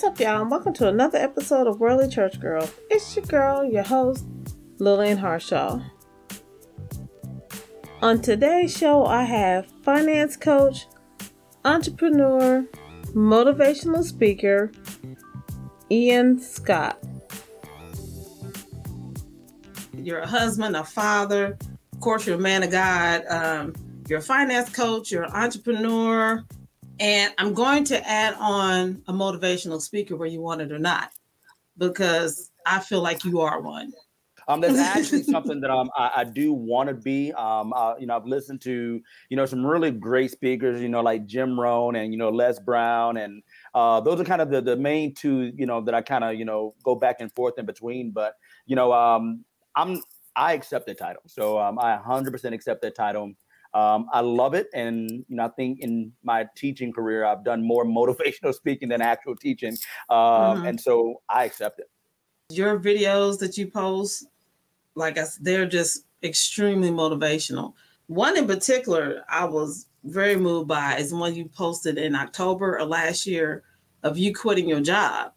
What's up, y'all? And welcome to another episode of Worldly Church Girl. It's your girl, your host, Lillian Harshaw. On today's show, I have finance coach, entrepreneur, motivational speaker, Ian Scott. You're a husband, a father, of course, you're a man of God, um, you're a finance coach, you're an entrepreneur, and I'm going to add on a motivational speaker where you want it or not, because I feel like you are one. Um, that's actually something that um, I, I do want to be. Um, uh, you know, I've listened to you know some really great speakers. You know, like Jim Rohn and you know Les Brown, and uh, those are kind of the the main two. You know, that I kind of you know go back and forth in between. But you know, um, I'm I accept the title. So um, I 100% accept that title. Um, I love it, and you know, I think in my teaching career, I've done more motivational speaking than actual teaching, uh, mm-hmm. and so I accept it. Your videos that you post, like I, they're just extremely motivational. One in particular, I was very moved by is one you posted in October of last year of you quitting your job.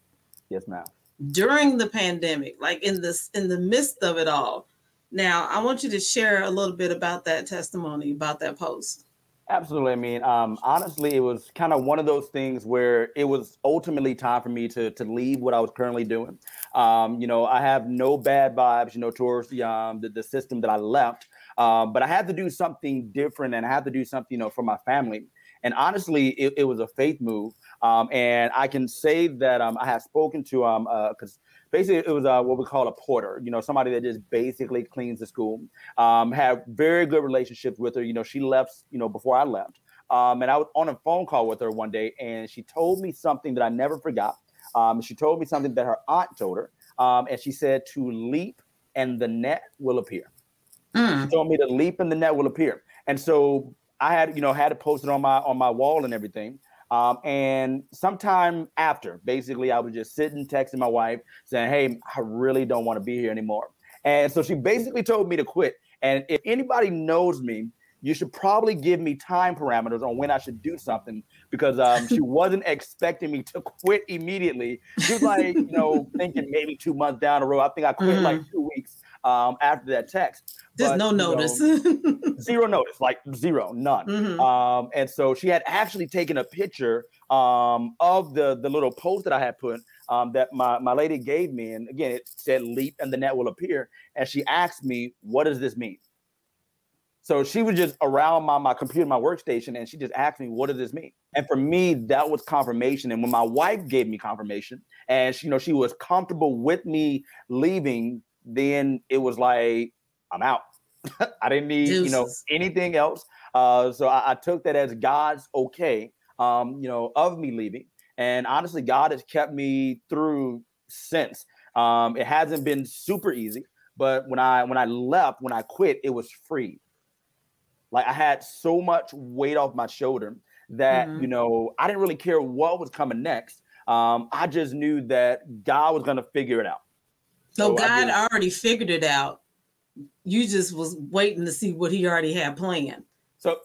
Yes, ma'am. During the pandemic, like in this in the midst of it all now, I want you to share a little bit about that testimony, about that post. Absolutely. I mean, um, honestly, it was kind of one of those things where it was ultimately time for me to to leave what I was currently doing. Um, you know, I have no bad vibes, you know, towards the um, the, the system that I left, um, but I had to do something different, and I had to do something, you know, for my family. And honestly, it, it was a faith move. Um, and I can say that um, I have spoken to um because basically it was uh, what we call a porter you know somebody that just basically cleans the school. Um, had very good relationships with her you know she left you know before i left. Um, and i was on a phone call with her one day and she told me something that i never forgot. Um, she told me something that her aunt told her um, and she said to leap and the net will appear. Mm. she told me to leap and the net will appear. And so i had you know had it posted on my on my wall and everything um, and sometime after, basically, I was just sitting, texting my wife, saying, Hey, I really don't want to be here anymore. And so she basically told me to quit. And if anybody knows me, you should probably give me time parameters on when I should do something because um, she wasn't expecting me to quit immediately. She was like, you know, thinking maybe two months down the road. I think I quit mm-hmm. like two weeks um, after that text. There's but, no notice. Know, zero notice, like zero, none. Mm-hmm. Um, and so she had actually taken a picture um, of the the little post that I had put um, that my my lady gave me, and again it said "leap" and the net will appear. And she asked me, "What does this mean?" So she was just around my, my computer, my workstation, and she just asked me, what does this mean? And for me, that was confirmation. And when my wife gave me confirmation and she, you know, she was comfortable with me leaving, then it was like, I'm out. I didn't need, Deuces. you know, anything else. Uh, so I, I, took that as God's okay, um, you know, of me leaving. And honestly, God has kept me through since. Um, it hasn't been super easy, but when I when I left, when I quit, it was free. Like I had so much weight off my shoulder that mm-hmm. you know I didn't really care what was coming next. Um, I just knew that God was going to figure it out. So, so God already figured it out. You just was waiting to see what He already had planned. So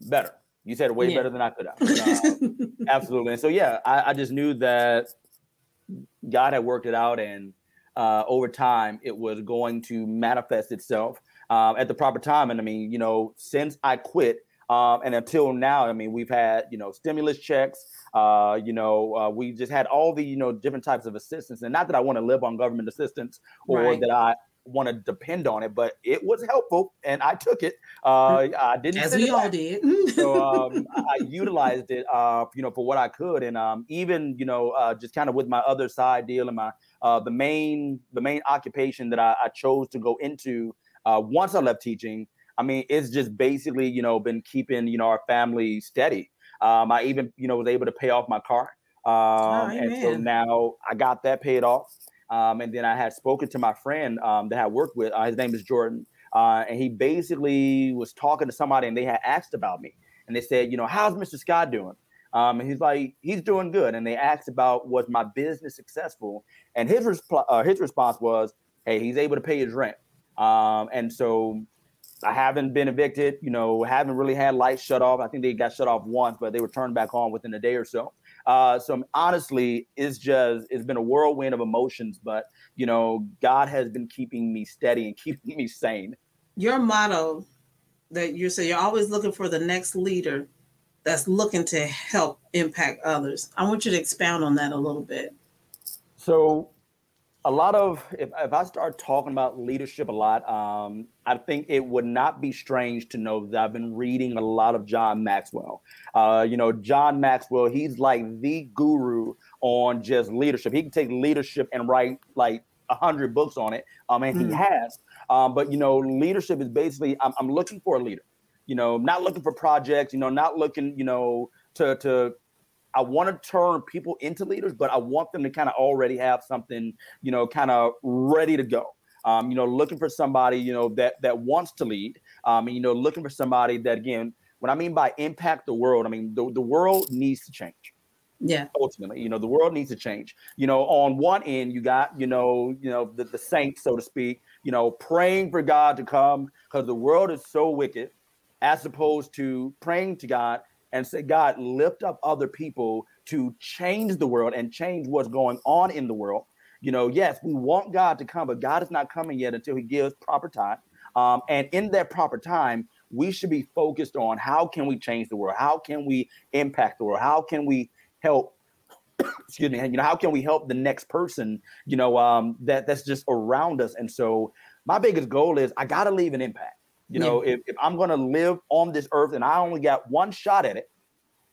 better. You said it way yeah. better than I could have. Uh, absolutely. And so yeah, I, I, just knew that God had worked it out, and uh, over time, it was going to manifest itself um, at the proper time. And I mean, you know, since I quit. Um, and until now, I mean, we've had you know stimulus checks. Uh, you know, uh, we just had all the you know different types of assistance, and not that I want to live on government assistance or right. that I want to depend on it, but it was helpful, and I took it. Uh, mm. I didn't, as we all did. so um, I utilized it, uh, you know, for what I could, and um, even you know, uh, just kind of with my other side deal and my uh, the main the main occupation that I, I chose to go into uh, once I left teaching. I mean, it's just basically you know been keeping you know our family steady. Um, I even, you know, was able to pay off my car. Um, oh, and so now I got that paid off. Um, and then I had spoken to my friend um, that I worked with. Uh, his name is Jordan. Uh, and he basically was talking to somebody and they had asked about me. And they said, you know, how's Mr. Scott doing? Um, and he's like, he's doing good. And they asked about was my business successful? And his, resp- uh, his response was, hey, he's able to pay his rent. Um, and so I haven't been evicted, you know, haven't really had lights shut off. I think they got shut off once, but they were turned back on within a day or so. Uh, so honestly, it's just it's been a whirlwind of emotions, but you know, God has been keeping me steady and keeping me sane. Your motto that you say you're always looking for the next leader that's looking to help impact others. I want you to expound on that a little bit. So a lot of if, if i start talking about leadership a lot um, i think it would not be strange to know that i've been reading a lot of john maxwell. Uh, you know john maxwell he's like the guru on just leadership. He can take leadership and write like a hundred books on it um, and mm-hmm. he has. Um, but you know leadership is basically I'm, I'm looking for a leader. You know not looking for projects you know not looking you know to to I want to turn people into leaders, but I want them to kind of already have something, you know, kind of ready to go. Um, you know, looking for somebody, you know, that that wants to lead. Um, and you know, looking for somebody that again, what I mean by impact the world, I mean the, the world needs to change. Yeah. Ultimately, you know, the world needs to change. You know, on one end, you got, you know, you know, the, the saints, so to speak, you know, praying for God to come because the world is so wicked, as opposed to praying to God and say, God, lift up other people to change the world and change what's going on in the world. You know, yes, we want God to come, but God is not coming yet until He gives proper time. Um, and in that proper time, we should be focused on how can we change the world? How can we impact the world? How can we help? excuse me. You know, how can we help the next person? You know, um, that that's just around us. And so, my biggest goal is I got to leave an impact. You know, yeah. if, if I'm going to live on this earth and I only got one shot at it,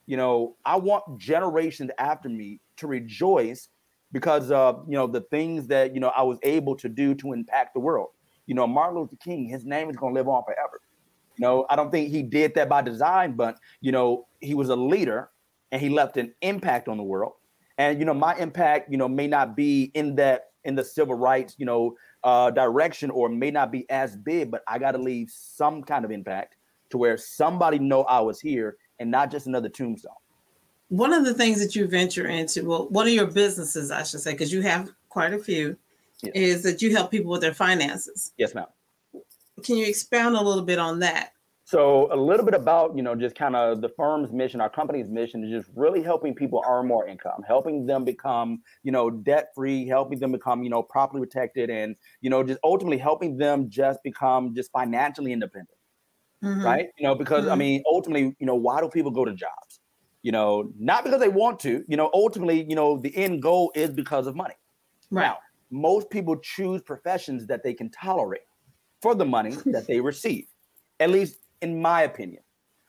you know, I want generations after me to rejoice because of, you know, the things that, you know, I was able to do to impact the world. You know, Martin Luther King, his name is going to live on forever. You know, I don't think he did that by design, but, you know, he was a leader and he left an impact on the world. And, you know, my impact, you know, may not be in that, in the civil rights, you know, uh, direction or may not be as big, but I got to leave some kind of impact to where somebody know I was here and not just another tombstone. One of the things that you venture into, well, one of your businesses, I should say, because you have quite a few, yes. is that you help people with their finances. Yes, ma'am. Can you expound a little bit on that? So a little bit about, you know, just kind of the firm's mission, our company's mission is just really helping people earn more income, helping them become, you know, debt free, helping them become, you know, properly protected and, you know, just ultimately helping them just become just financially independent. Mm-hmm. Right. You know, because mm-hmm. I mean, ultimately, you know, why do people go to jobs? You know, not because they want to, you know, ultimately, you know, the end goal is because of money. Right. Now, most people choose professions that they can tolerate for the money that they receive. At least in my opinion.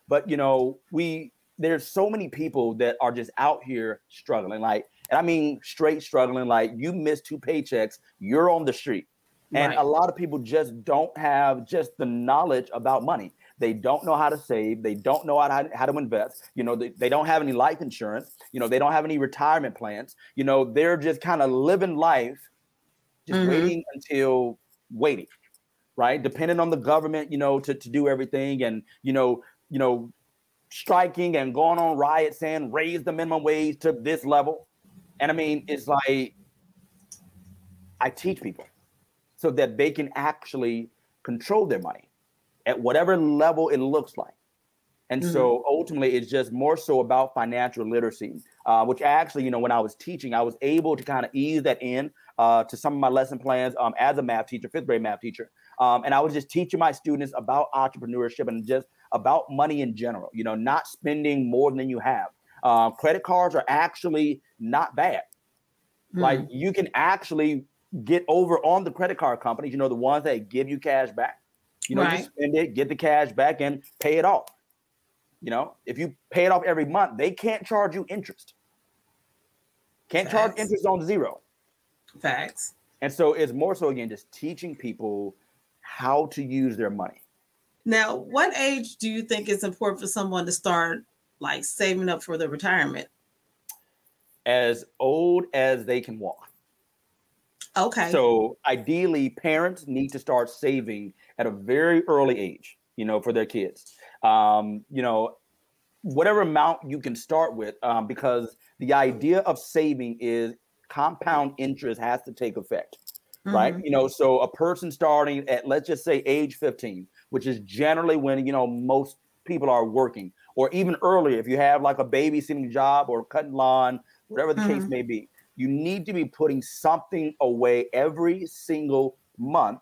But you know, we there's so many people that are just out here struggling, like, and I mean straight struggling. Like you miss two paychecks, you're on the street, and right. a lot of people just don't have just the knowledge about money. They don't know how to save. They don't know how to, how to invest. You know, they, they don't have any life insurance. You know, they don't have any retirement plans. You know, they're just kind of living life, just mm-hmm. waiting until waiting right? Depending on the government, you know, to, to do everything and, you know, you know, striking and going on riots saying raise the minimum wage to this level. And I mean, it's like I teach people so that they can actually control their money at whatever level it looks like. And mm-hmm. so ultimately, it's just more so about financial literacy, uh, which actually, you know, when I was teaching, I was able to kind of ease that in uh, to some of my lesson plans um, as a math teacher, fifth grade math teacher. Um, and I was just teaching my students about entrepreneurship and just about money in general, you know, not spending more than you have. Uh, credit cards are actually not bad. Mm. Like you can actually get over on the credit card companies, you know, the ones that give you cash back. You know, right. you spend it, get the cash back, and pay it off. You know, if you pay it off every month, they can't charge you interest. Can't Facts. charge interest on zero. Facts. And so it's more so again just teaching people how to use their money. Now, what age do you think is important for someone to start like saving up for their retirement? As old as they can walk. Okay. So ideally, parents need to start saving at a very early age, you know, for their kids. Um, you know, whatever amount you can start with, um, because the idea of saving is compound interest has to take effect mm-hmm. right? You know, so a person starting at let's just say age 15, which is generally when you know most people are working, or even earlier, if you have like a babysitting job or cutting lawn, whatever the mm-hmm. case may be, you need to be putting something away every single month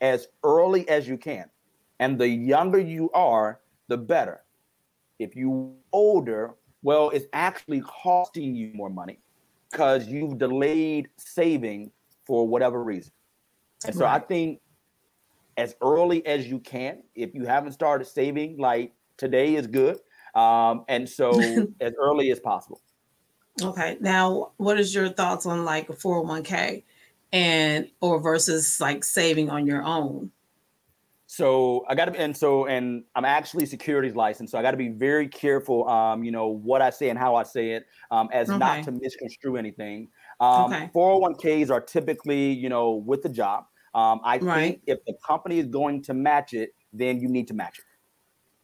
as early as you can. And the younger you are, the better. If you older, well, it's actually costing you more money because you've delayed saving for whatever reason. And so right. I think as early as you can, if you haven't started saving, like today is good. Um, and so as early as possible. Okay. Now, what is your thoughts on like a 401k and or versus like saving on your own? So I got to and so, and I'm actually securities licensed, so I got to be very careful, um, you know, what I say and how I say it, um, as okay. not to misconstrue anything. Um, okay. 401ks are typically, you know, with the job. Um, I right. think if the company is going to match it, then you need to match it.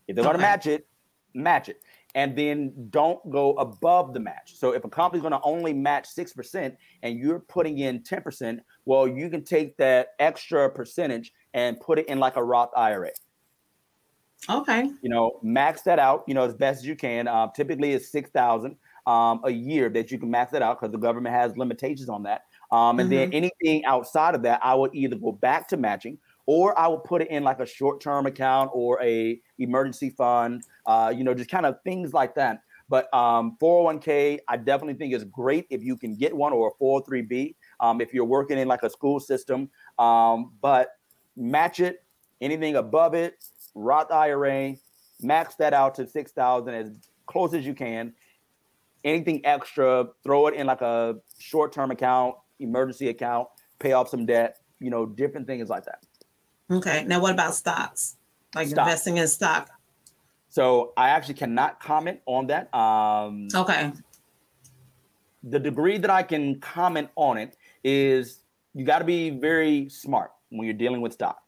If they're okay. going to match it, match it and then don't go above the match. So if a company's going to only match 6% and you're putting in 10%, well, you can take that extra percentage and put it in like a Roth IRA. Okay. You know, max that out, you know, as best as you can. Uh, typically it's 6,000 um, a year that you can max it out because the government has limitations on that. Um, and mm-hmm. then anything outside of that, I would either go back to matching or I will put it in like a short-term account or a emergency fund, uh, you know, just kind of things like that. But um, 401k, I definitely think is great if you can get one or a 403b um, if you're working in like a school system. Um, but match it, anything above it, Roth IRA, max that out to 6,000 as close as you can. Anything extra, throw it in like a short-term account, emergency account, pay off some debt, you know, different things like that. Okay. Now, what about stocks? Like stock. investing in stock? So I actually cannot comment on that. Um, okay. The degree that I can comment on it is you got to be very smart when you're dealing with stock.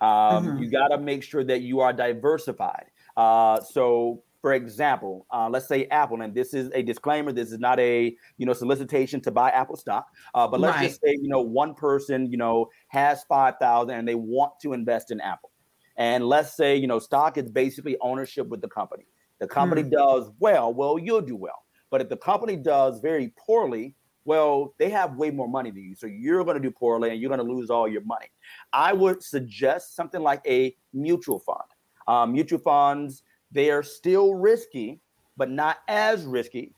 Um, mm-hmm. You got to make sure that you are diversified. Uh, so for example, uh, let's say Apple, and this is a disclaimer. This is not a you know solicitation to buy Apple stock, uh, but let's right. just say you know one person you know has five thousand and they want to invest in Apple, and let's say you know stock is basically ownership with the company. The company hmm. does well, well you'll do well, but if the company does very poorly, well they have way more money than you, so you're going to do poorly and you're going to lose all your money. I would suggest something like a mutual fund. Um, mutual funds they are still risky, but not as risky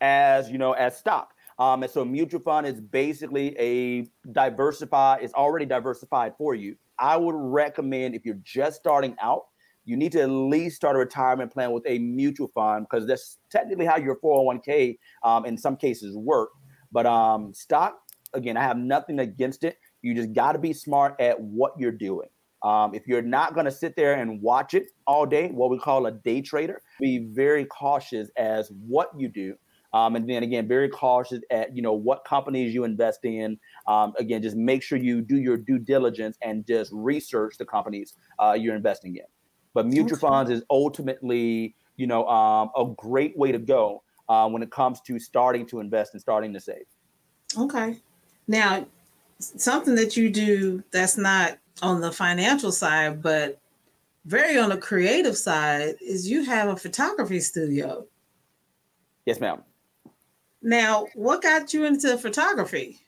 as you know as stock. Um, and so mutual fund is basically a diversified, it's already diversified for you. I would recommend if you're just starting out, you need to at least start a retirement plan with a mutual fund because that's technically how your 401k um, in some cases work. But um, stock, again, I have nothing against it. You just got to be smart at what you're doing. Um, if you're not going to sit there and watch it all day, what we call a day trader, be very cautious as what you do. Um, and then again, very cautious at you know what companies you invest in. Um, again, just make sure you do your due diligence and just research the companies uh, you're investing in. But mutual okay. funds is ultimately you know um, a great way to go uh, when it comes to starting to invest and starting to save. Okay, now something that you do that's not on the financial side, but very on the creative side is you have a photography studio. Yes, ma'am. Now, what got you into photography?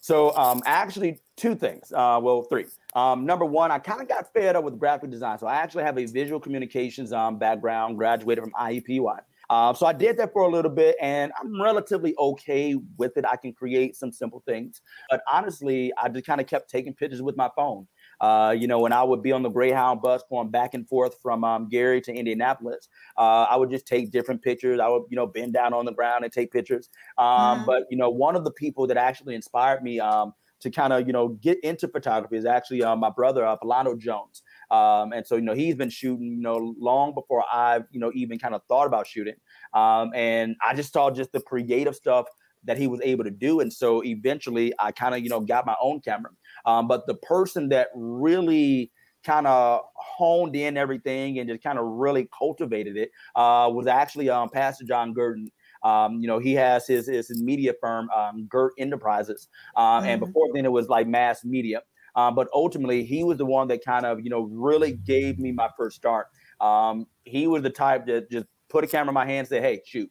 So, um, actually, two things. Uh, well, three. Um, number one, I kind of got fed up with graphic design. So, I actually have a visual communications um, background, graduated from IUPUI. Uh, so I did that for a little bit, and I'm relatively okay with it. I can create some simple things, but honestly, I just kind of kept taking pictures with my phone. Uh, you know, when I would be on the Greyhound bus going back and forth from um, Gary to Indianapolis, uh, I would just take different pictures. I would, you know, bend down on the ground and take pictures. Um, mm-hmm. But you know, one of the people that actually inspired me um, to kind of, you know, get into photography is actually uh, my brother, uh, Jones. Um, and so, you know, he's been shooting, you know, long before I've, you know, even kind of thought about shooting. Um, and I just saw just the creative stuff that he was able to do. And so eventually I kind of, you know, got my own camera. Um, but the person that really kind of honed in everything and just kind of really cultivated it uh, was actually um, Pastor John Gurton. Um, you know, he has his his media firm, um, Gert Enterprises, um, mm-hmm. and before then it was like mass media. Um, but ultimately, he was the one that kind of you know really gave me my first start. Um, he was the type that just put a camera in my hand, and say, "Hey, shoot."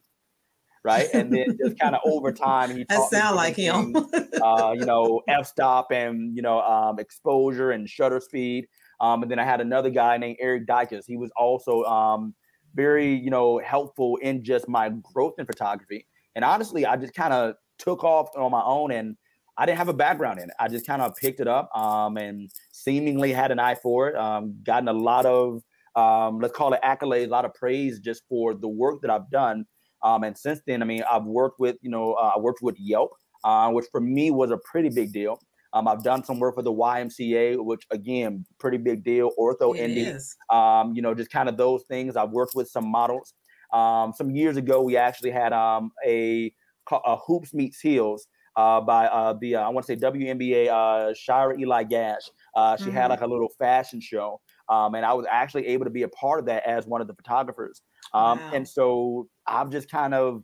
Right, and then just kind of over time, he that sound like him. uh, you know, f-stop and you know, um, exposure and shutter speed. Um, and then I had another guy named Eric Dykes. He was also um, very, you know, helpful in just my growth in photography. And honestly, I just kind of took off on my own and I didn't have a background in it. I just kind of picked it up um, and seemingly had an eye for it. Um, gotten a lot of, um, let's call it accolades, a lot of praise just for the work that I've done. Um, and since then, I mean, I've worked with, you know, uh, I worked with Yelp, uh, which for me was a pretty big deal. Um, I've done some work for the YMCA, which again, pretty big deal. OrthoIndy, um, you know, just kind of those things. I've worked with some models. Um, some years ago, we actually had um, a, a Hoops Meets Heels uh, by uh, the uh, I want to say WNBA uh, Shyra Ely-Gash. Uh, she mm-hmm. had like a little fashion show, um, and I was actually able to be a part of that as one of the photographers. Um, wow. And so I've just kind of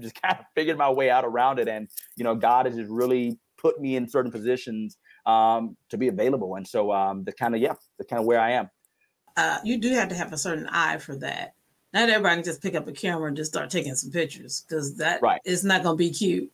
just kind of figured my way out around it, and you know, God has just really put me in certain positions um, to be available. And so um, the kind of yeah, the kind of where I am. Uh, you do have to have a certain eye for that. Not everybody can just pick up a camera and just start taking some pictures because that right. is not going to be cute.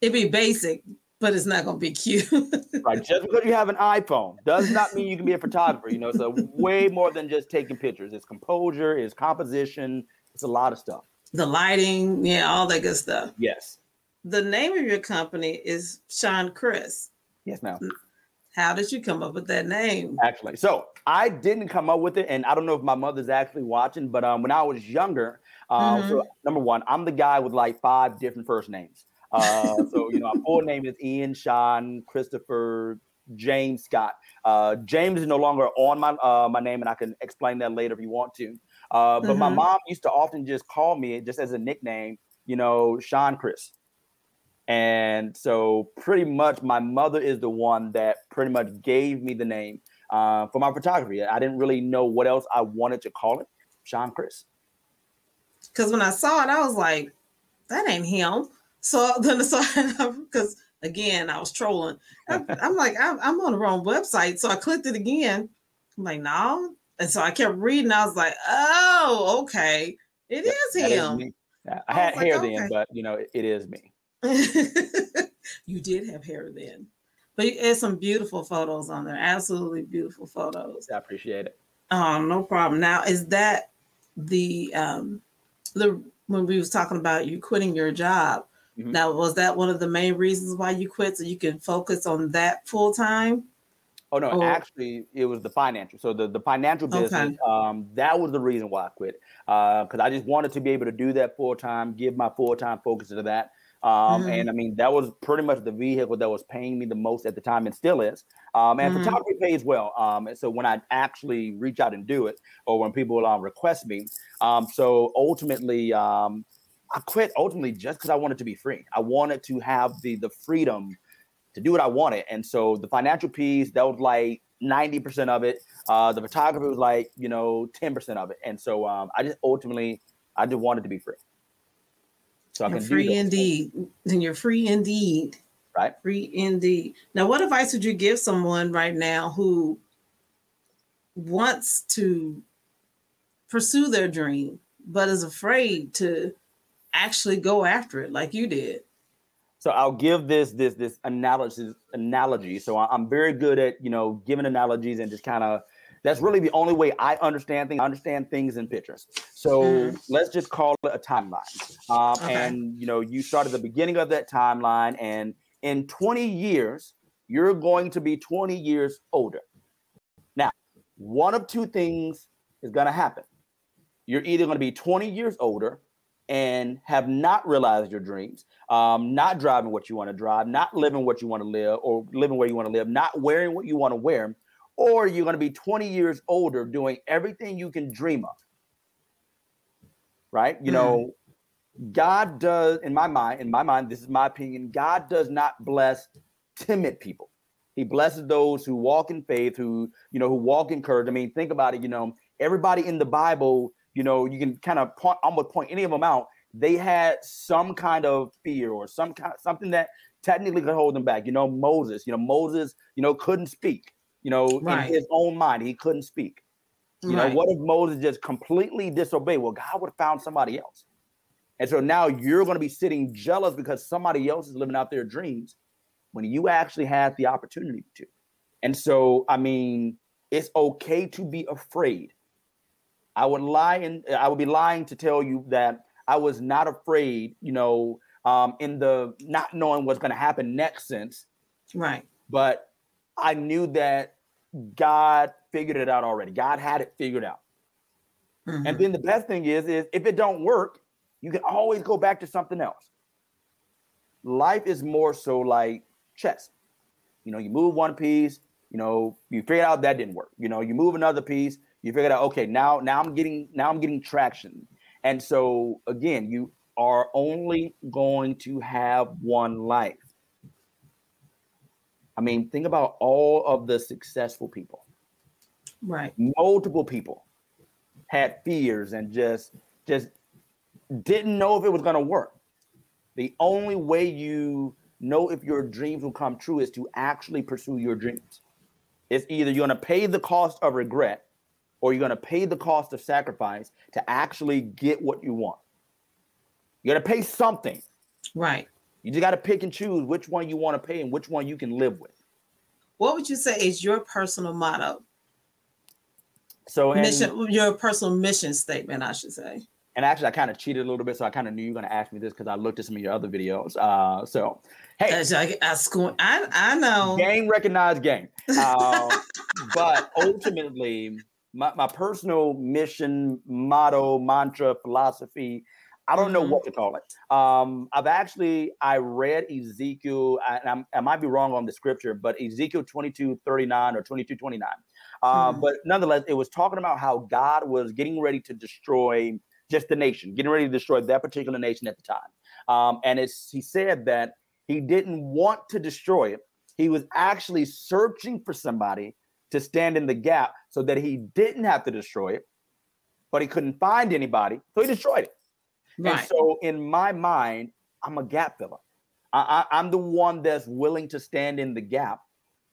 It'd be basic, but it's not going to be cute. right. Just because you have an iPhone does not mean you can be a photographer. You know, it's a way more than just taking pictures. It's composure, it's composition, it's a lot of stuff. The lighting, yeah, all that good stuff. Yes the name of your company is Sean Chris. Yes, ma'am. How did you come up with that name? Actually, so I didn't come up with it, and I don't know if my mother's actually watching, but um, when I was younger, uh, mm-hmm. so number one, I'm the guy with like five different first names. Uh, so you know, my full name is Ian Sean Christopher James Scott. Uh, James is no longer on my uh, my name, and I can explain that later if you want to. Uh, but mm-hmm. my mom used to often just call me just as a nickname, you know, Sean Chris. And so, pretty much, my mother is the one that pretty much gave me the name uh, for my photography. I didn't really know what else I wanted to call it. Sean Chris. Because when I saw it, I was like, that ain't him. So then, so because again, I was trolling. I, am like, I'm, I'm, on the wrong website. So I clicked it again. I'm like, no. And so I kept reading. I was like, oh, okay, it is him. Is I, I had hair like, okay. then, but you know, it, it is me. you did have hair then. But there's some beautiful photos on there. Absolutely beautiful photos. I appreciate it. Um, no problem. Now, is that the um the when we was talking about you quitting your job? Mm-hmm. Now, was that one of the main reasons why you quit so you can focus on that full time? Oh no, or, actually, it was the financial. So the, the financial business, okay. um, that was the reason why I quit. Because uh, I just wanted to be able to do that full time, give my full time focus to that. Um, mm-hmm. And I mean, that was pretty much the vehicle that was paying me the most at the time and still is. Um, and mm-hmm. photography pays well. Um, and so when I actually reach out and do it, or when people um, request me, um, so ultimately, um, I quit ultimately just because I wanted to be free. I wanted to have the the freedom to do what I wanted. And so the financial piece, that was like 90% of it. Uh, the photography was like, you know, 10% of it. And so um, I just ultimately, I just wanted to be free. So I you're can free indeed. Then you're free indeed. Right. Free indeed. Now, what advice would you give someone right now who wants to pursue their dream, but is afraid to actually go after it like you did? So I'll give this this this analysis analogy. So I'm very good at you know giving analogies and just kind of that's really the only way I understand things. I understand things in pictures. So mm. let's just call it a timeline. Um, okay. And you know, you start at the beginning of that timeline, and in 20 years, you're going to be 20 years older. Now, one of two things is going to happen. You're either going to be 20 years older and have not realized your dreams, um, not driving what you want to drive, not living what you want to live, or living where you want to live, not wearing what you want to wear, or you're going to be 20 years older doing everything you can dream of. Right? You mm. know, God does, in my mind, in my mind, this is my opinion, God does not bless timid people. He blesses those who walk in faith, who, you know, who walk in courage. I mean, think about it, you know, everybody in the Bible, you know, you can kind of point, almost point any of them out. They had some kind of fear or some kind something that technically could hold them back. You know, Moses, you know, Moses, you know, couldn't speak you know, right. in his own mind. He couldn't speak. You right. know, what if Moses just completely disobeyed? Well, God would have found somebody else. And so now you're going to be sitting jealous because somebody else is living out their dreams when you actually had the opportunity to. And so, I mean, it's okay to be afraid. I would lie and I would be lying to tell you that I was not afraid, you know, um, in the not knowing what's going to happen next sense. Right. But I knew that God figured it out already. God had it figured out. Mm-hmm. And then the best thing is, is if it don't work, you can always go back to something else. Life is more so like chess. You know, you move one piece, you know, you figure out that didn't work. You know, you move another piece, you figure out, okay, now now I'm getting now I'm getting traction. And so again, you are only going to have one life. I mean, think about all of the successful people. Right. Multiple people had fears and just just didn't know if it was going to work. The only way you know if your dreams will come true is to actually pursue your dreams. It's either you're going to pay the cost of regret or you're going to pay the cost of sacrifice to actually get what you want. You got to pay something. Right. You just got to pick and choose which one you want to pay and which one you can live with. What would you say is your personal motto? So, mission, your personal mission statement, I should say and actually I kind of cheated a little bit, so I kind of knew you were going to ask me this because I looked at some of your other videos. Uh, so hey, I, I, I, I know game recognized game, uh, but ultimately my, my personal mission, motto, mantra, philosophy. I don't know mm-hmm. what to call it. Um, I've actually I read Ezekiel, and i might be wrong on the scripture, but Ezekiel 22, 39 or 22, 29. Uh, mm-hmm. But nonetheless, it was talking about how God was getting ready to destroy just the nation, getting ready to destroy that particular nation at the time. Um, and it's he said that he didn't want to destroy it. He was actually searching for somebody to stand in the gap so that he didn't have to destroy it, but he couldn't find anybody, so he destroyed it. Right. And so in my mind, I'm a gap filler. I, I, I'm the one that's willing to stand in the gap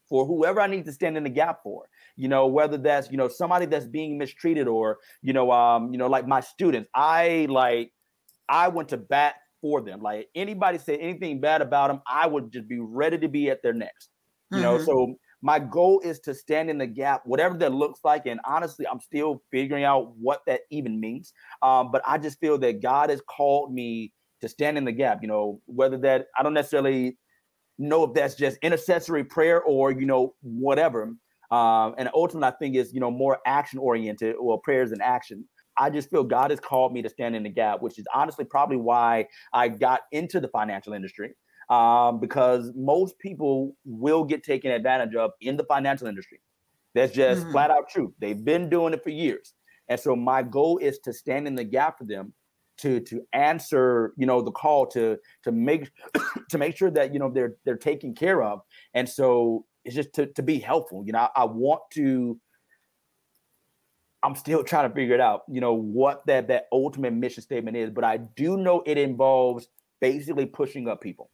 for whoever I need to stand in the gap for you know, whether that's, you know, somebody that's being mistreated or, you know, um, you know, like my students, I like, I went to bat for them. Like anybody say anything bad about them, I would just be ready to be at their next, you mm-hmm. know, so my goal is to stand in the gap, whatever that looks like. And honestly, I'm still figuring out what that even means. Um, but I just feel that God has called me to stand in the gap, you know, whether that I don't necessarily know if that's just intercessory prayer or, you know, whatever. Um, and ultimately, I think is you know more action oriented or prayers in action. I just feel God has called me to stand in the gap, which is honestly probably why I got into the financial industry. Um, because most people will get taken advantage of in the financial industry. That's just mm-hmm. flat out true. They've been doing it for years. And so my goal is to stand in the gap for them to to answer, you know, the call to to make to make sure that you know they're they're taken care of. And so it's just to, to be helpful. You know, I, I want to. I'm still trying to figure it out. You know what that that ultimate mission statement is, but I do know it involves basically pushing up people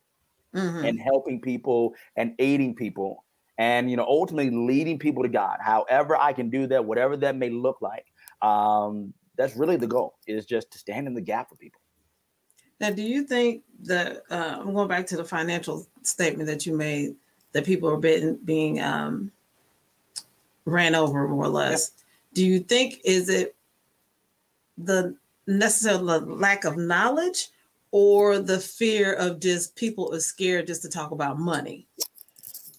mm-hmm. and helping people and aiding people and you know ultimately leading people to god however i can do that whatever that may look like um that's really the goal is just to stand in the gap for people now do you think that uh, i'm going back to the financial statement that you made that people are being being um, ran over more or less. Yep. Do you think is it the necessarily lack of knowledge or the fear of just people are scared just to talk about money?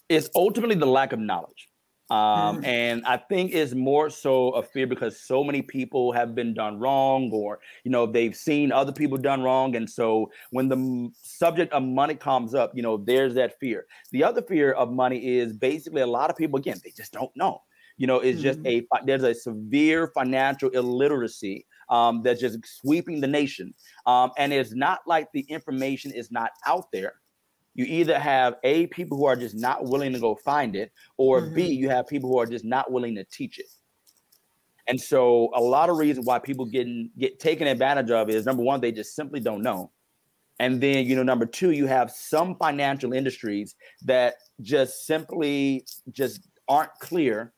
It's ultimately the lack of knowledge. Um, mm. And I think it's more so a fear because so many people have been done wrong, or you know they've seen other people done wrong, and so when the subject of money comes up, you know there's that fear. The other fear of money is basically a lot of people again they just don't know. You know, it's mm. just a there's a severe financial illiteracy um, that's just sweeping the nation, um, and it's not like the information is not out there. You either have a people who are just not willing to go find it or mm-hmm. b you have people who are just not willing to teach it. And so a lot of reasons why people getting get taken advantage of is number one they just simply don't know. And then you know number two you have some financial industries that just simply just aren't clear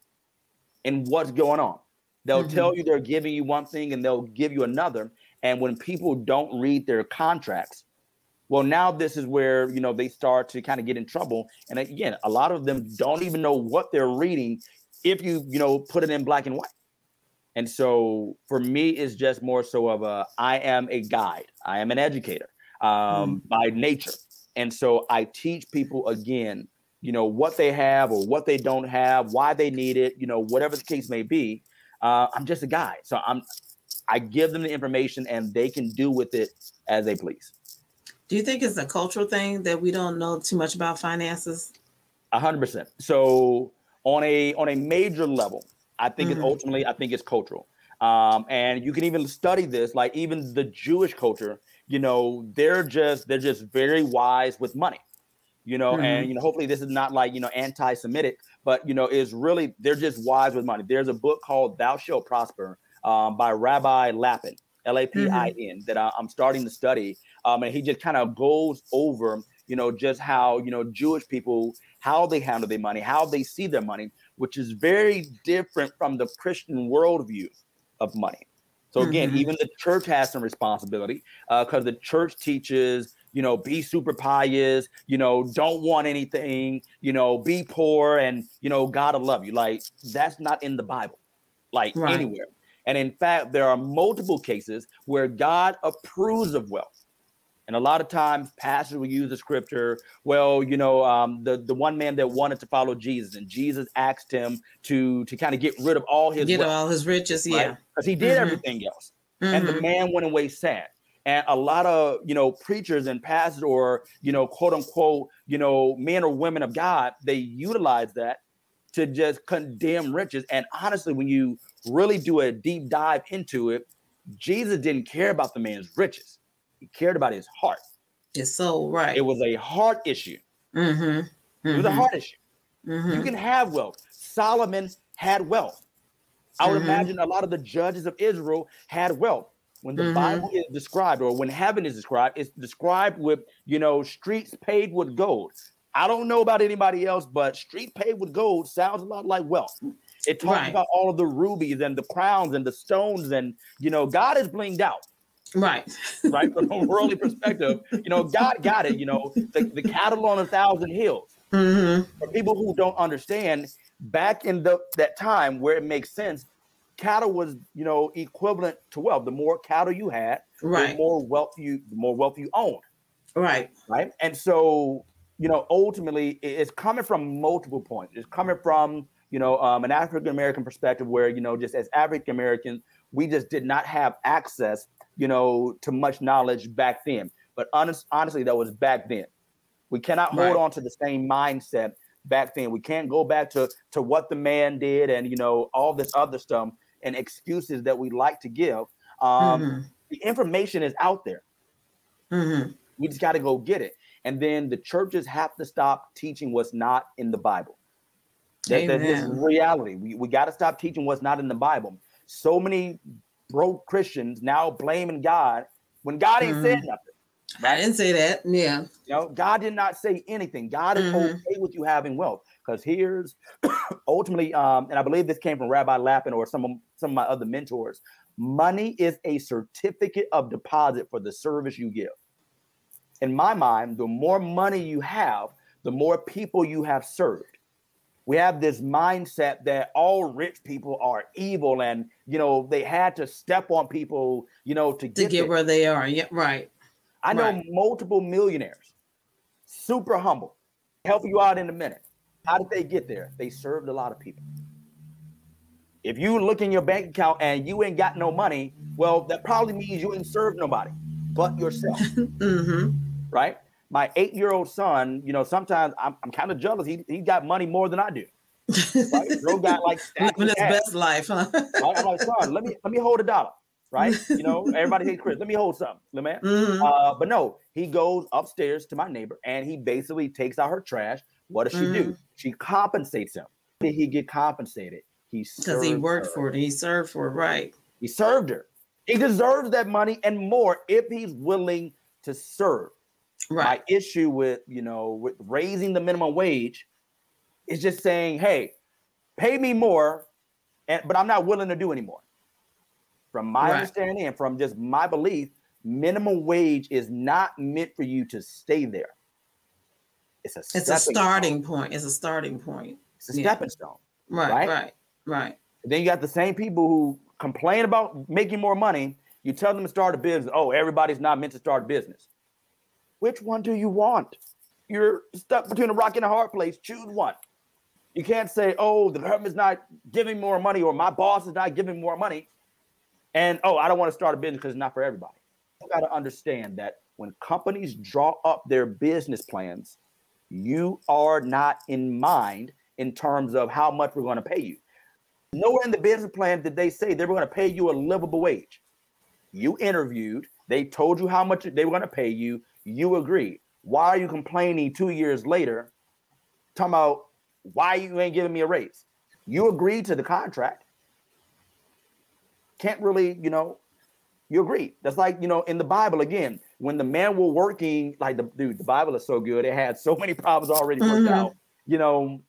in what's going on They'll mm-hmm. tell you they're giving you one thing and they'll give you another. And when people don't read their contracts, well, now this is where you know they start to kind of get in trouble. And again, a lot of them don't even know what they're reading if you you know put it in black and white. And so for me, it's just more so of a I am a guide. I am an educator um, mm. by nature. And so I teach people again, you know, what they have or what they don't have, why they need it, you know, whatever the case may be. Uh, I'm just a guy, So I'm I give them the information and they can do with it as they please. Do you think it's a cultural thing that we don't know too much about finances? A hundred percent. So on a on a major level, I think mm-hmm. it's ultimately, I think it's cultural. Um, and you can even study this, like even the Jewish culture, you know, they're just they're just very wise with money. You know, mm-hmm. and you know, hopefully this is not like you know anti-Semitic, but you know, is really they're just wise with money. There's a book called Thou Shalt Prosper um, by Rabbi Lapin, L-A-P-I-N, mm-hmm. that I, am starting to study. Um, and he just kind of goes over, you know, just how you know Jewish people how they handle their money, how they see their money, which is very different from the Christian worldview of money. So again, mm-hmm. even the church has some responsibility because uh, the church teaches, you know, be super pious, you know, don't want anything, you know, be poor, and you know, God will love you. Like that's not in the Bible, like right. anywhere. And in fact, there are multiple cases where God approves of wealth. And a lot of times, pastors will use the scripture. Well, you know, um, the the one man that wanted to follow Jesus, and Jesus asked him to to kind of get rid of all his get wealth, all his riches, yeah, because he did mm-hmm. everything else, mm-hmm. and the mm-hmm. man went away sad. And a lot of you know preachers and pastors, or you know, quote unquote, you know, men or women of God, they utilize that to just condemn riches. And honestly, when you really do a deep dive into it, Jesus didn't care about the man's riches. He cared about his heart. His soul, right. It was a heart issue. Mm-hmm. Mm-hmm. It was a mm-hmm. heart issue. Mm-hmm. You can have wealth. Solomon had wealth. I would mm-hmm. imagine a lot of the judges of Israel had wealth. When the mm-hmm. Bible is described, or when heaven is described, it's described with, you know, streets paved with gold. I don't know about anybody else, but street paved with gold sounds a lot like wealth. It talks right. about all of the rubies and the crowns and the stones, and you know, God is blinged out. Right. right. From a worldly perspective, you know, God got it, you know, the, the cattle on a thousand hills. Mm-hmm. For people who don't understand, back in the that time where it makes sense, cattle was, you know, equivalent to wealth. The more cattle you had, right. the more wealth you the more wealth you owned. Right. Right. And so, you know, ultimately it's coming from multiple points. It's coming from, you know, um, an African American perspective where, you know, just as African Americans, we just did not have access you know, to much knowledge back then. But honest, honestly, that was back then. We cannot right. hold on to the same mindset back then. We can't go back to to what the man did and you know all this other stuff and excuses that we like to give. Um, mm-hmm. The information is out there. Mm-hmm. We just got to go get it. And then the churches have to stop teaching what's not in the Bible. That, that is reality. We, we got to stop teaching what's not in the Bible. So many broke Christians now blaming God when God ain't mm-hmm. said nothing. Right? I didn't say that. Yeah. You know, God did not say anything. God is mm-hmm. okay with you having wealth. Because here's ultimately, um, and I believe this came from Rabbi Lapin or some of some of my other mentors. Money is a certificate of deposit for the service you give. In my mind, the more money you have, the more people you have served we have this mindset that all rich people are evil and you know they had to step on people you know to get, to get where they are yeah right i know right. multiple millionaires super humble help you out in a minute how did they get there they served a lot of people if you look in your bank account and you ain't got no money well that probably means you ain't served nobody but yourself mm-hmm. right my eight year old son, you know, sometimes I'm, I'm kind of jealous. He he got money more than I do. Right? Bro got like living his best life, huh? right? I'm like, son, let me let me hold a dollar, right? You know, everybody hates Chris. Let me hold something, little man. Mm-hmm. Uh, but no, he goes upstairs to my neighbor and he basically takes out her trash. What does mm-hmm. she do? Mm-hmm. She compensates him. Did he get compensated? He because he worked her. for it. He served for it, right? He served her. He deserves that money and more if he's willing to serve. Right. My issue with you know with raising the minimum wage is just saying, hey, pay me more and but I'm not willing to do anymore. From my Right. understanding and from just my belief, minimum wage is not meant for you to stay there. It's a It's a stepping stone. starting point. It's a starting point. It's a yeah. stepping stone. Right, Right? right, right. Then you got the same people who complain about making more money. You tell them to start a business. Oh, everybody's not meant to start a business. Which one do you want? You're stuck between a rock and a hard place. Choose one. You can't say, oh, the government's not giving more money or my boss is not giving more money. And oh, I don't want to start a business because it's not for everybody. You got to understand that when companies draw up their business plans, you are not in mind in terms of how much we're going to pay you. Nowhere in the business plan did they say they were going to pay you a livable wage. You interviewed, they told you how much they were going to pay you, you agreed. Why are you complaining two years later, talking about why you ain't giving me a raise? You agreed to the contract. Can't really, you know, you agree. That's like, you know, in the Bible again, when the men were working, like the dude, the Bible is so good, it had so many problems already worked Mhm. out. You know,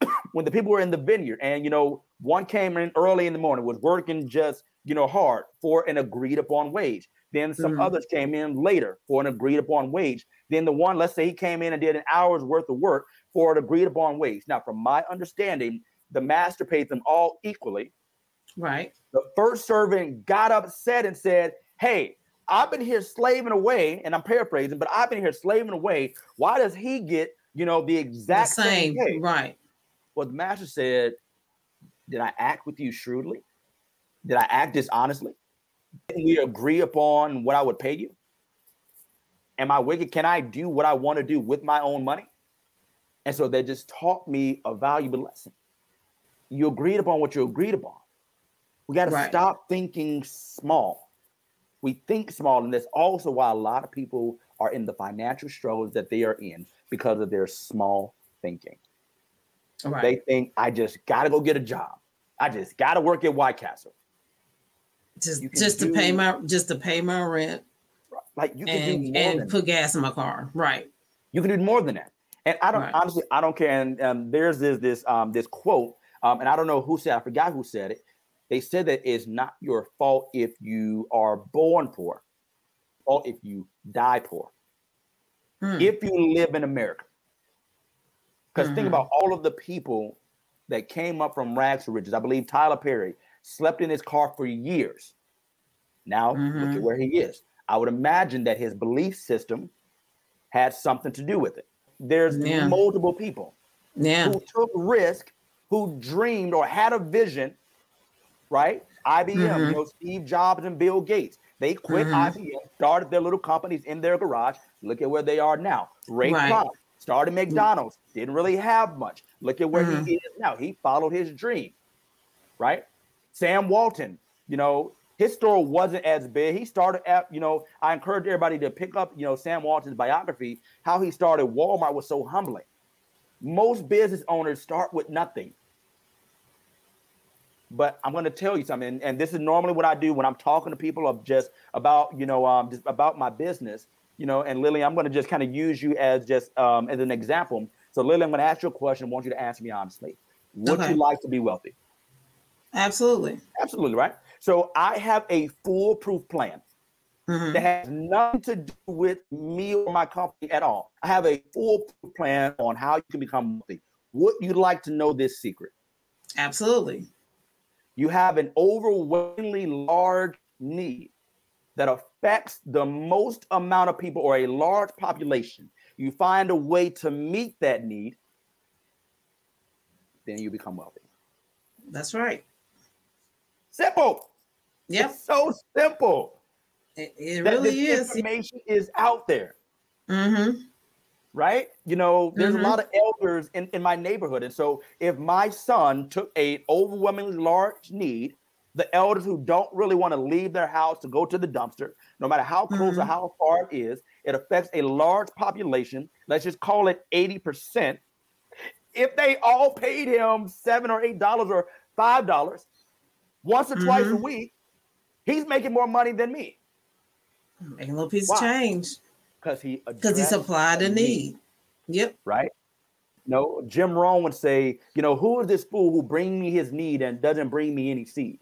when the people were in the vineyard and you know one came in early in the morning was working just you know hard for an agreed upon wage then some Mhm. others came in later for an agreed upon wage then the one let's say he came in and did an hour's worth of work for an agreed upon wage now from my understanding the master paid them all equally Right. the first servant got upset and said hey i've been here slaving away and i'm paraphrasing but i've been here slaving away why does he get you know the The exact same. same pay? Right. Well, the master said, Did I act with you shrewdly? Did I act dishonestly? Did we agree upon what I would pay you? Am I wicked? Can I do what I want to do with my own money? And so they just taught me a valuable lesson. You agreed upon what you agreed upon. We got to Right. stop thinking small. We think small, and that's also why a lot of people are in the financial struggles that they are in because of their small thinking. Right. They think I just gotta go get a job. I just gotta work at White Castle. just just to pay my just to pay my rent Like you can do and more and put gas in my car. Right. you can do more than that. And I don't Right. honestly, I don't care. And um, there's this this um this quote, um, and I don't know who said, I forgot who said it. They said that it's not your fault if you are born poor, or if you die poor, Hmm. if you live in America. Because think Mhm. about all of the people that came up from rags to riches. I believe Tyler Perry slept in his car for years. Now look at Mhm. where he is. I would imagine that his belief system had something to do with it. There's Yeah. multiple people yeah. who took risk, who dreamed or had a vision, right? IBM, Mhm. you know, Steve Jobs and Bill Gates. They quit Mhm. IBM, started their little companies in their garage. Look at where they are now. Ray Right. Kroc started McDonald's, didn't really have much. Look at where Mhm. he is now. He followed his dream, right? Sam Walton, you know, his store wasn't as big. He started at, you know, I encourage everybody to pick up, you know, Sam Walton's biography. How he started Walmart was so humbling. Most business owners start with nothing. But I'm going to tell you something, and, and this is normally what I do when I'm talking to people of just about, you know, um, just about my business, you know. And Lily, I'm going to just kind of use you as just um, as an example. So, Lily, I'm going to ask you a question. I want you to answer me honestly. Would Okay. you like to be wealthy? Absolutely. Absolutely, right? So, I have a foolproof plan Mhm. that has nothing to do with me or my company at all. I have a foolproof plan on how you can become wealthy. Would you like to know this secret? Absolutely. You have an overwhelmingly large need that affects the most amount of people or a large population. You find a way to meet that need, then you become wealthy. That's right. Simple. Yep. It's so simple. It, it really is. information is out there. Mm-hmm. Right? You know, there's Mhm. a lot of elders in, in my neighborhood. And so if my son took a overwhelmingly large need, the elders who don't really want to leave their house to go to the dumpster, no matter how close or Mhm. how far it is, it affects a large population. Let's just call it 80%. If they all paid him seven or eight dollars or five dollars once or twice a Mhm. week, he's making more money than me Making a little piece Why? of change because he because he supplied a a need. Yep. right? No, Jim Rohn would say, you know, who is this fool who bring me his need and doesn't bring me any seed?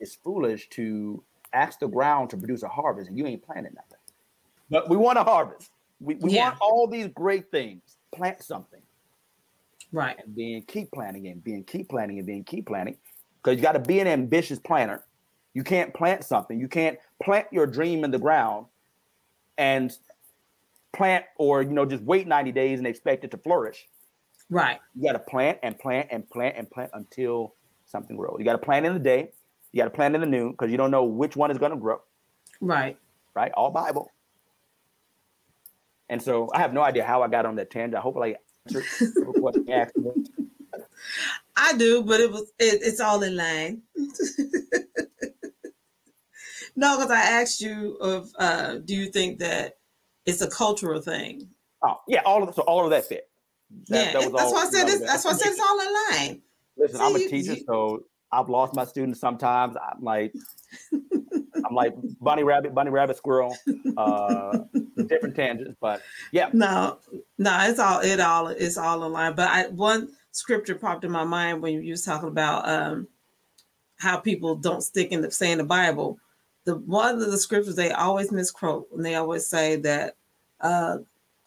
It's foolish to ask the ground to produce a harvest and you ain't planting nothing. But we want a harvest. We, we yeah. want all these great things. Plant something. Right. And then keep planting and being keep planting and then keep planting. Because you got to be an ambitious planter. You can't plant something. You can't plant your dream in the ground and plant or you know just wait 90 days and expect it to flourish. Right. You got to plant and plant and plant and plant until something grows. You got to plant in the day. You got to plant in the noon because you don't know which one is going to grow. Right. Right. All Bible. And so I have no idea how I got on that tangent. I hope I answered what asked me. I do, but it was it, it's all in line. no, because I asked you of uh, do you think that it's a cultural thing? Oh yeah, all of so all of that fit. That, yeah, that that's all, why I said this. That's why I said it's all in line. Listen, See, I'm a teacher, you, so I've lost my students sometimes. I'm like, I'm like bunny rabbit, bunny rabbit, squirrel, uh, different tangents, but yeah. No, no, it's all it all it's all in line. But I one scripture popped in my mind when you was talking about um, how people don't stick in the saying the Bible. The one of the scriptures they always misquote and they always say that uh,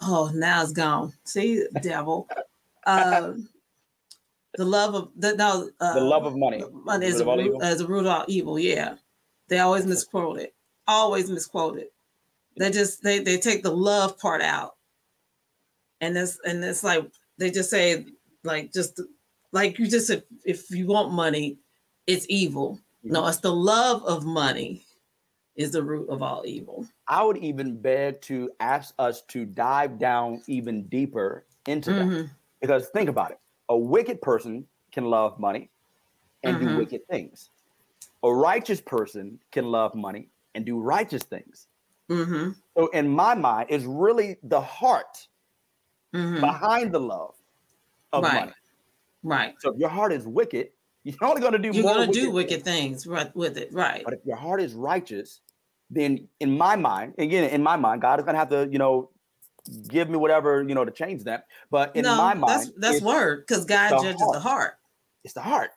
oh now it's gone. See, devil. Uh, the love of the no uh, the love of money. Money is a, root, as a root of all evil. Yeah, they always misquote it. Always misquote it. They just they they take the love part out, and it's and it's like they just say like just like you just said if you want money, it's evil. No, mm-hmm. it's the love of money is the root of all evil. I would even beg to ask us to dive down even deeper into mm-hmm. that. Because think about it a wicked person can love money and mm-hmm. do wicked things. A righteous person can love money and do righteous things. Mm-hmm. So, in my mind, is really the heart mm-hmm. behind the love of right. money. Right. So, if your heart is wicked, you're only going to do you're going to do wicked things. things right with it. Right. But if your heart is righteous, then in my mind, again, in my mind, God is going to have to, you know, give me whatever you know to change that. But in no, my mind, that's that's word because God the judges heart. the heart. It's the heart.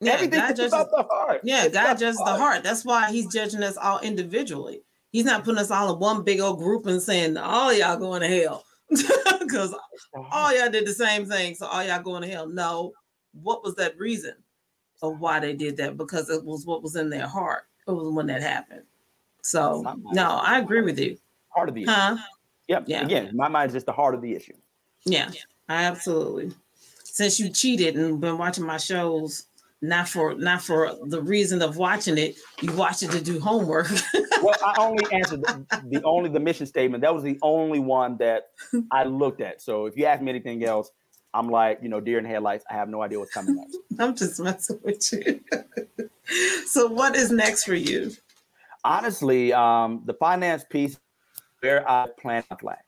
Yeah, Everything God judges, about the heart. Yeah, it's God judges the heart. the heart. That's why He's judging us all individually. He's not putting us all in one big old group and saying all y'all going to hell because all y'all did the same thing, so all y'all going to hell. No, what was that reason of why they did that? Because it was what was in their heart. It was when that happened. So no, I agree with you. Part of the huh? Yep. Yeah. Again, my mind is just the heart of the issue. Yeah, absolutely. Since you cheated and been watching my shows, not for not for the reason of watching it, you watch it to do homework. well, I only answered the, the, only the mission statement. That was the only one that I looked at. So if you ask me anything else, I'm like, you know, deer in headlights. I have no idea what's coming next. I'm just messing with you. so what is next for you? Honestly, um, the finance piece where I plant my flag.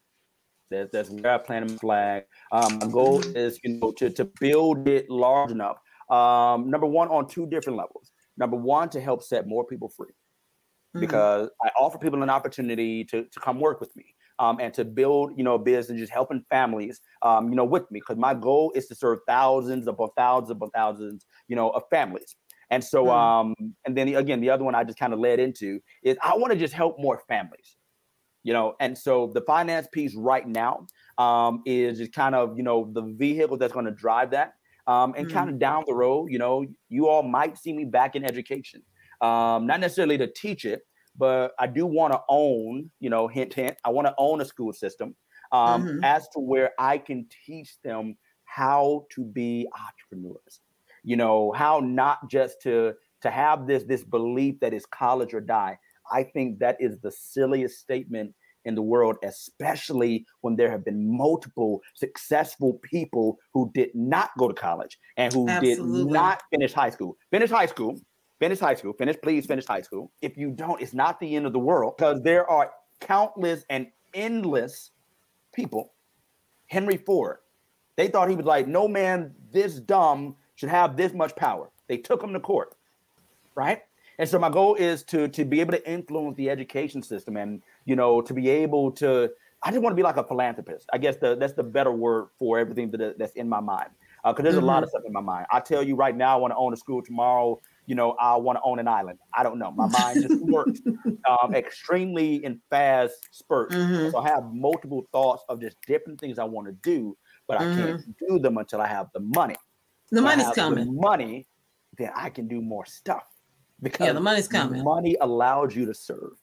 That's, that's where I plant my flag. Um, my goal is, you know, to, to build it large enough. Um, number one, on two different levels. Number one, to help set more people free, mm-hmm. because I offer people an opportunity to, to come work with me. Um, and to build, you know, business, just helping families, um, you know, with me, because my goal is to serve thousands upon thousands upon thousands, you know, of families. And so, mm-hmm. um, and then the, again, the other one I just kind of led into is I want to just help more families you know and so the finance piece right now um, is just kind of you know the vehicle that's going to drive that um, and mm. kind of down the road you know you all might see me back in education um, not necessarily to teach it but i do want to own you know hint hint i want to own a school system um, mm-hmm. as to where i can teach them how to be entrepreneurs you know how not just to to have this this belief that it's college or die I think that is the silliest statement in the world, especially when there have been multiple successful people who did not go to college and who Absolutely. did not finish high school. Finish high school, finish high school, finish, please finish high school. If you don't, it's not the end of the world because there are countless and endless people. Henry Ford, they thought he was like, no man this dumb should have this much power. They took him to court, right? And so my goal is to to be able to influence the education system and you know to be able to I just want to be like a philanthropist. I guess the, that's the better word for everything that, that's in my mind. Because uh, there's mm-hmm. a lot of mm-hmm. stuff in my mind. I tell you right now, I want to own a school tomorrow. You know, I want to own an island. I don't know. My mind just works um, extremely in fast spurts. Mm-hmm. So I have multiple thoughts of just different things I want to do, but I mm-hmm. can't do them until I have the money. The money's coming. The money, then I can do more stuff. Because yeah, the money's coming. Money allows you to serve.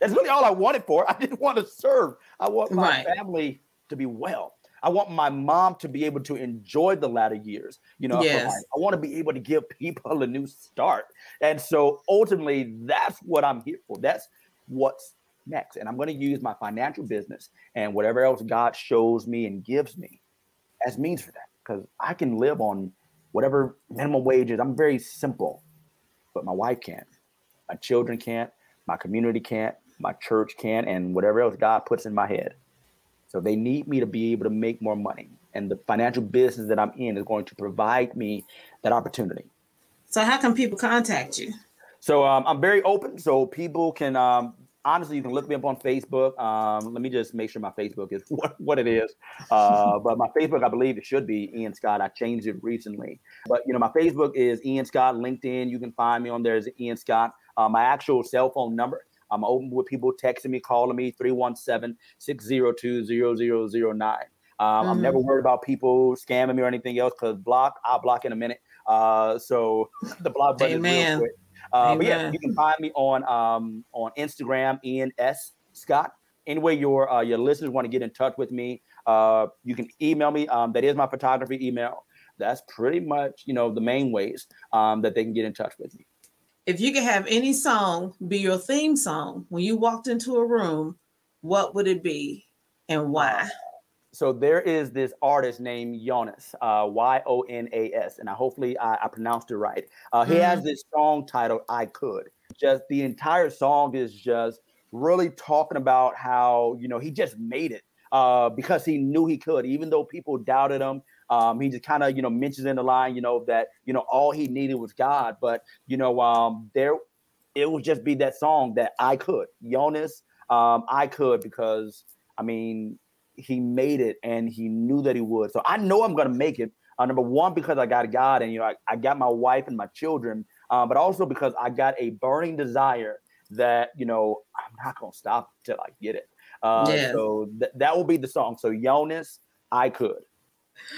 That's really all I wanted for. I didn't want to serve. I want my right. family to be well. I want my mom to be able to enjoy the latter years. You know, yes. I want to be able to give people a new start. And so ultimately, that's what I'm here for. That's what's next. And I'm going to use my financial business and whatever else God shows me and gives me as means for that. Because I can live on whatever minimum wage is. I'm very simple, but my wife can't. My children can't. My community can't my church can't. and whatever else God puts in my head. So they need me to be able to make more money. And the financial business that I'm in is going to provide me that opportunity. So, how can people contact you? So, um, I'm very open. So, people can, um, honestly, you can look me up on Facebook. Um, let me just make sure my Facebook is what, what it is. Uh, but my Facebook, I believe it should be Ian Scott. I changed it recently. But, you know, my Facebook is Ian Scott. LinkedIn, you can find me on there as Ian Scott. Uh, my actual cell phone number I'm open with people texting me, calling me 317 602 0009. Um. I'm never mm-hmm. worried about people scamming me or anything else because block, I'll block in a minute. Uh, so the block button Amen. is real quick. Uh, but yeah, you can find me on um, on Instagram, Ian S. Scott. Anyway, your uh, your listeners want to get in touch with me, uh, you can email me. Um, that is my photography email. That's pretty much you know the main ways um, that they can get in touch with me if you could have any song be your theme song when you walked into a room, what would it be and why? So there is this artist named Yonas, uh, Y O N A S, and I hopefully I, I pronounced it right. Uh, he mm-hmm. has this song titled "I Could." Just the entire song is just really talking about how you know he just made it uh, because he knew he could, even though people doubted him. Um, he just kind of, you know, mentions in the line, you know, that, you know, all he needed was God. But, you know, um, there, it would just be that song that I could. Yonas, um, I could because, I mean, he made it and he knew that he would. So I know I'm going to make it. Uh, number one, because I got God and, you know, I, I got my wife and my children, uh, but also because I got a burning desire that, you know, I'm not going to stop till I get it. Uh, yeah. So th- that will be the song. So Yonas, I could.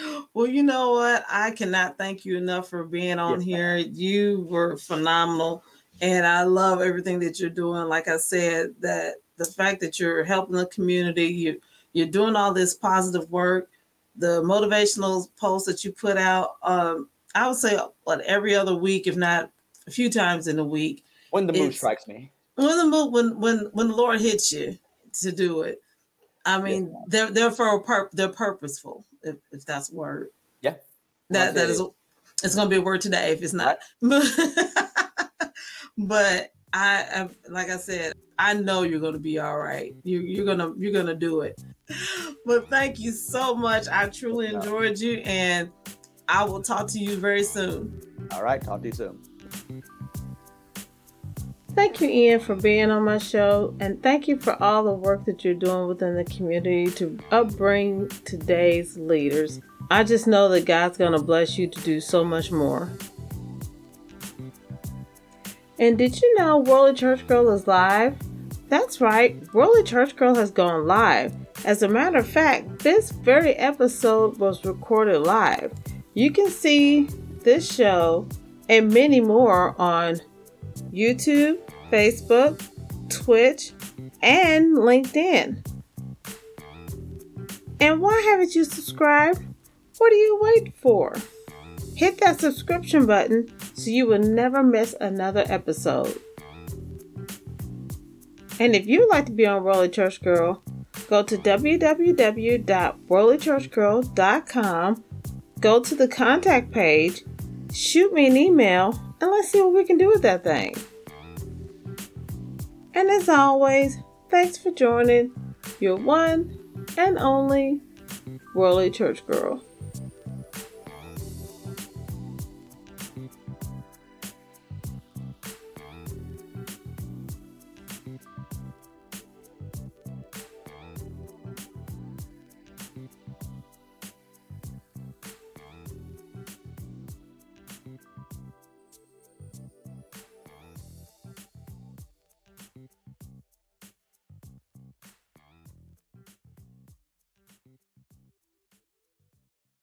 Well, you know what? I cannot thank you enough for being on yes, here. You were phenomenal. And I love everything that you're doing. Like I said, that the fact that you're helping the community, you you're doing all this positive work, the motivational posts that you put out, um, I would say what every other week, if not a few times in a week. When the mood strikes me. When the mood, when when when the Lord hits you to do it. I mean, yeah. they're they're for a pur- they're purposeful if, if that's a word. Yeah. That that is it's gonna be a word today if it's not. Right. but I, I like I said, I know you're gonna be all right. You you're gonna you're gonna do it. But thank you so much. I truly enjoyed you and I will talk to you very soon. All right, talk to you soon. Thank you, Ian, for being on my show, and thank you for all the work that you're doing within the community to upbring today's leaders. I just know that God's going to bless you to do so much more. And did you know Worldly Church Girl is live? That's right, Worldly Church Girl has gone live. As a matter of fact, this very episode was recorded live. You can see this show and many more on YouTube, Facebook, Twitch, and LinkedIn. And why haven't you subscribed? What are you waiting for? Hit that subscription button so you will never miss another episode. And if you'd like to be on Worldly Church Girl, go to www.worldlychurchgirl.com, go to the contact page, shoot me an email, and let's see what we can do with that thing. And as always, thanks for joining your one and only Worldly Church Girl.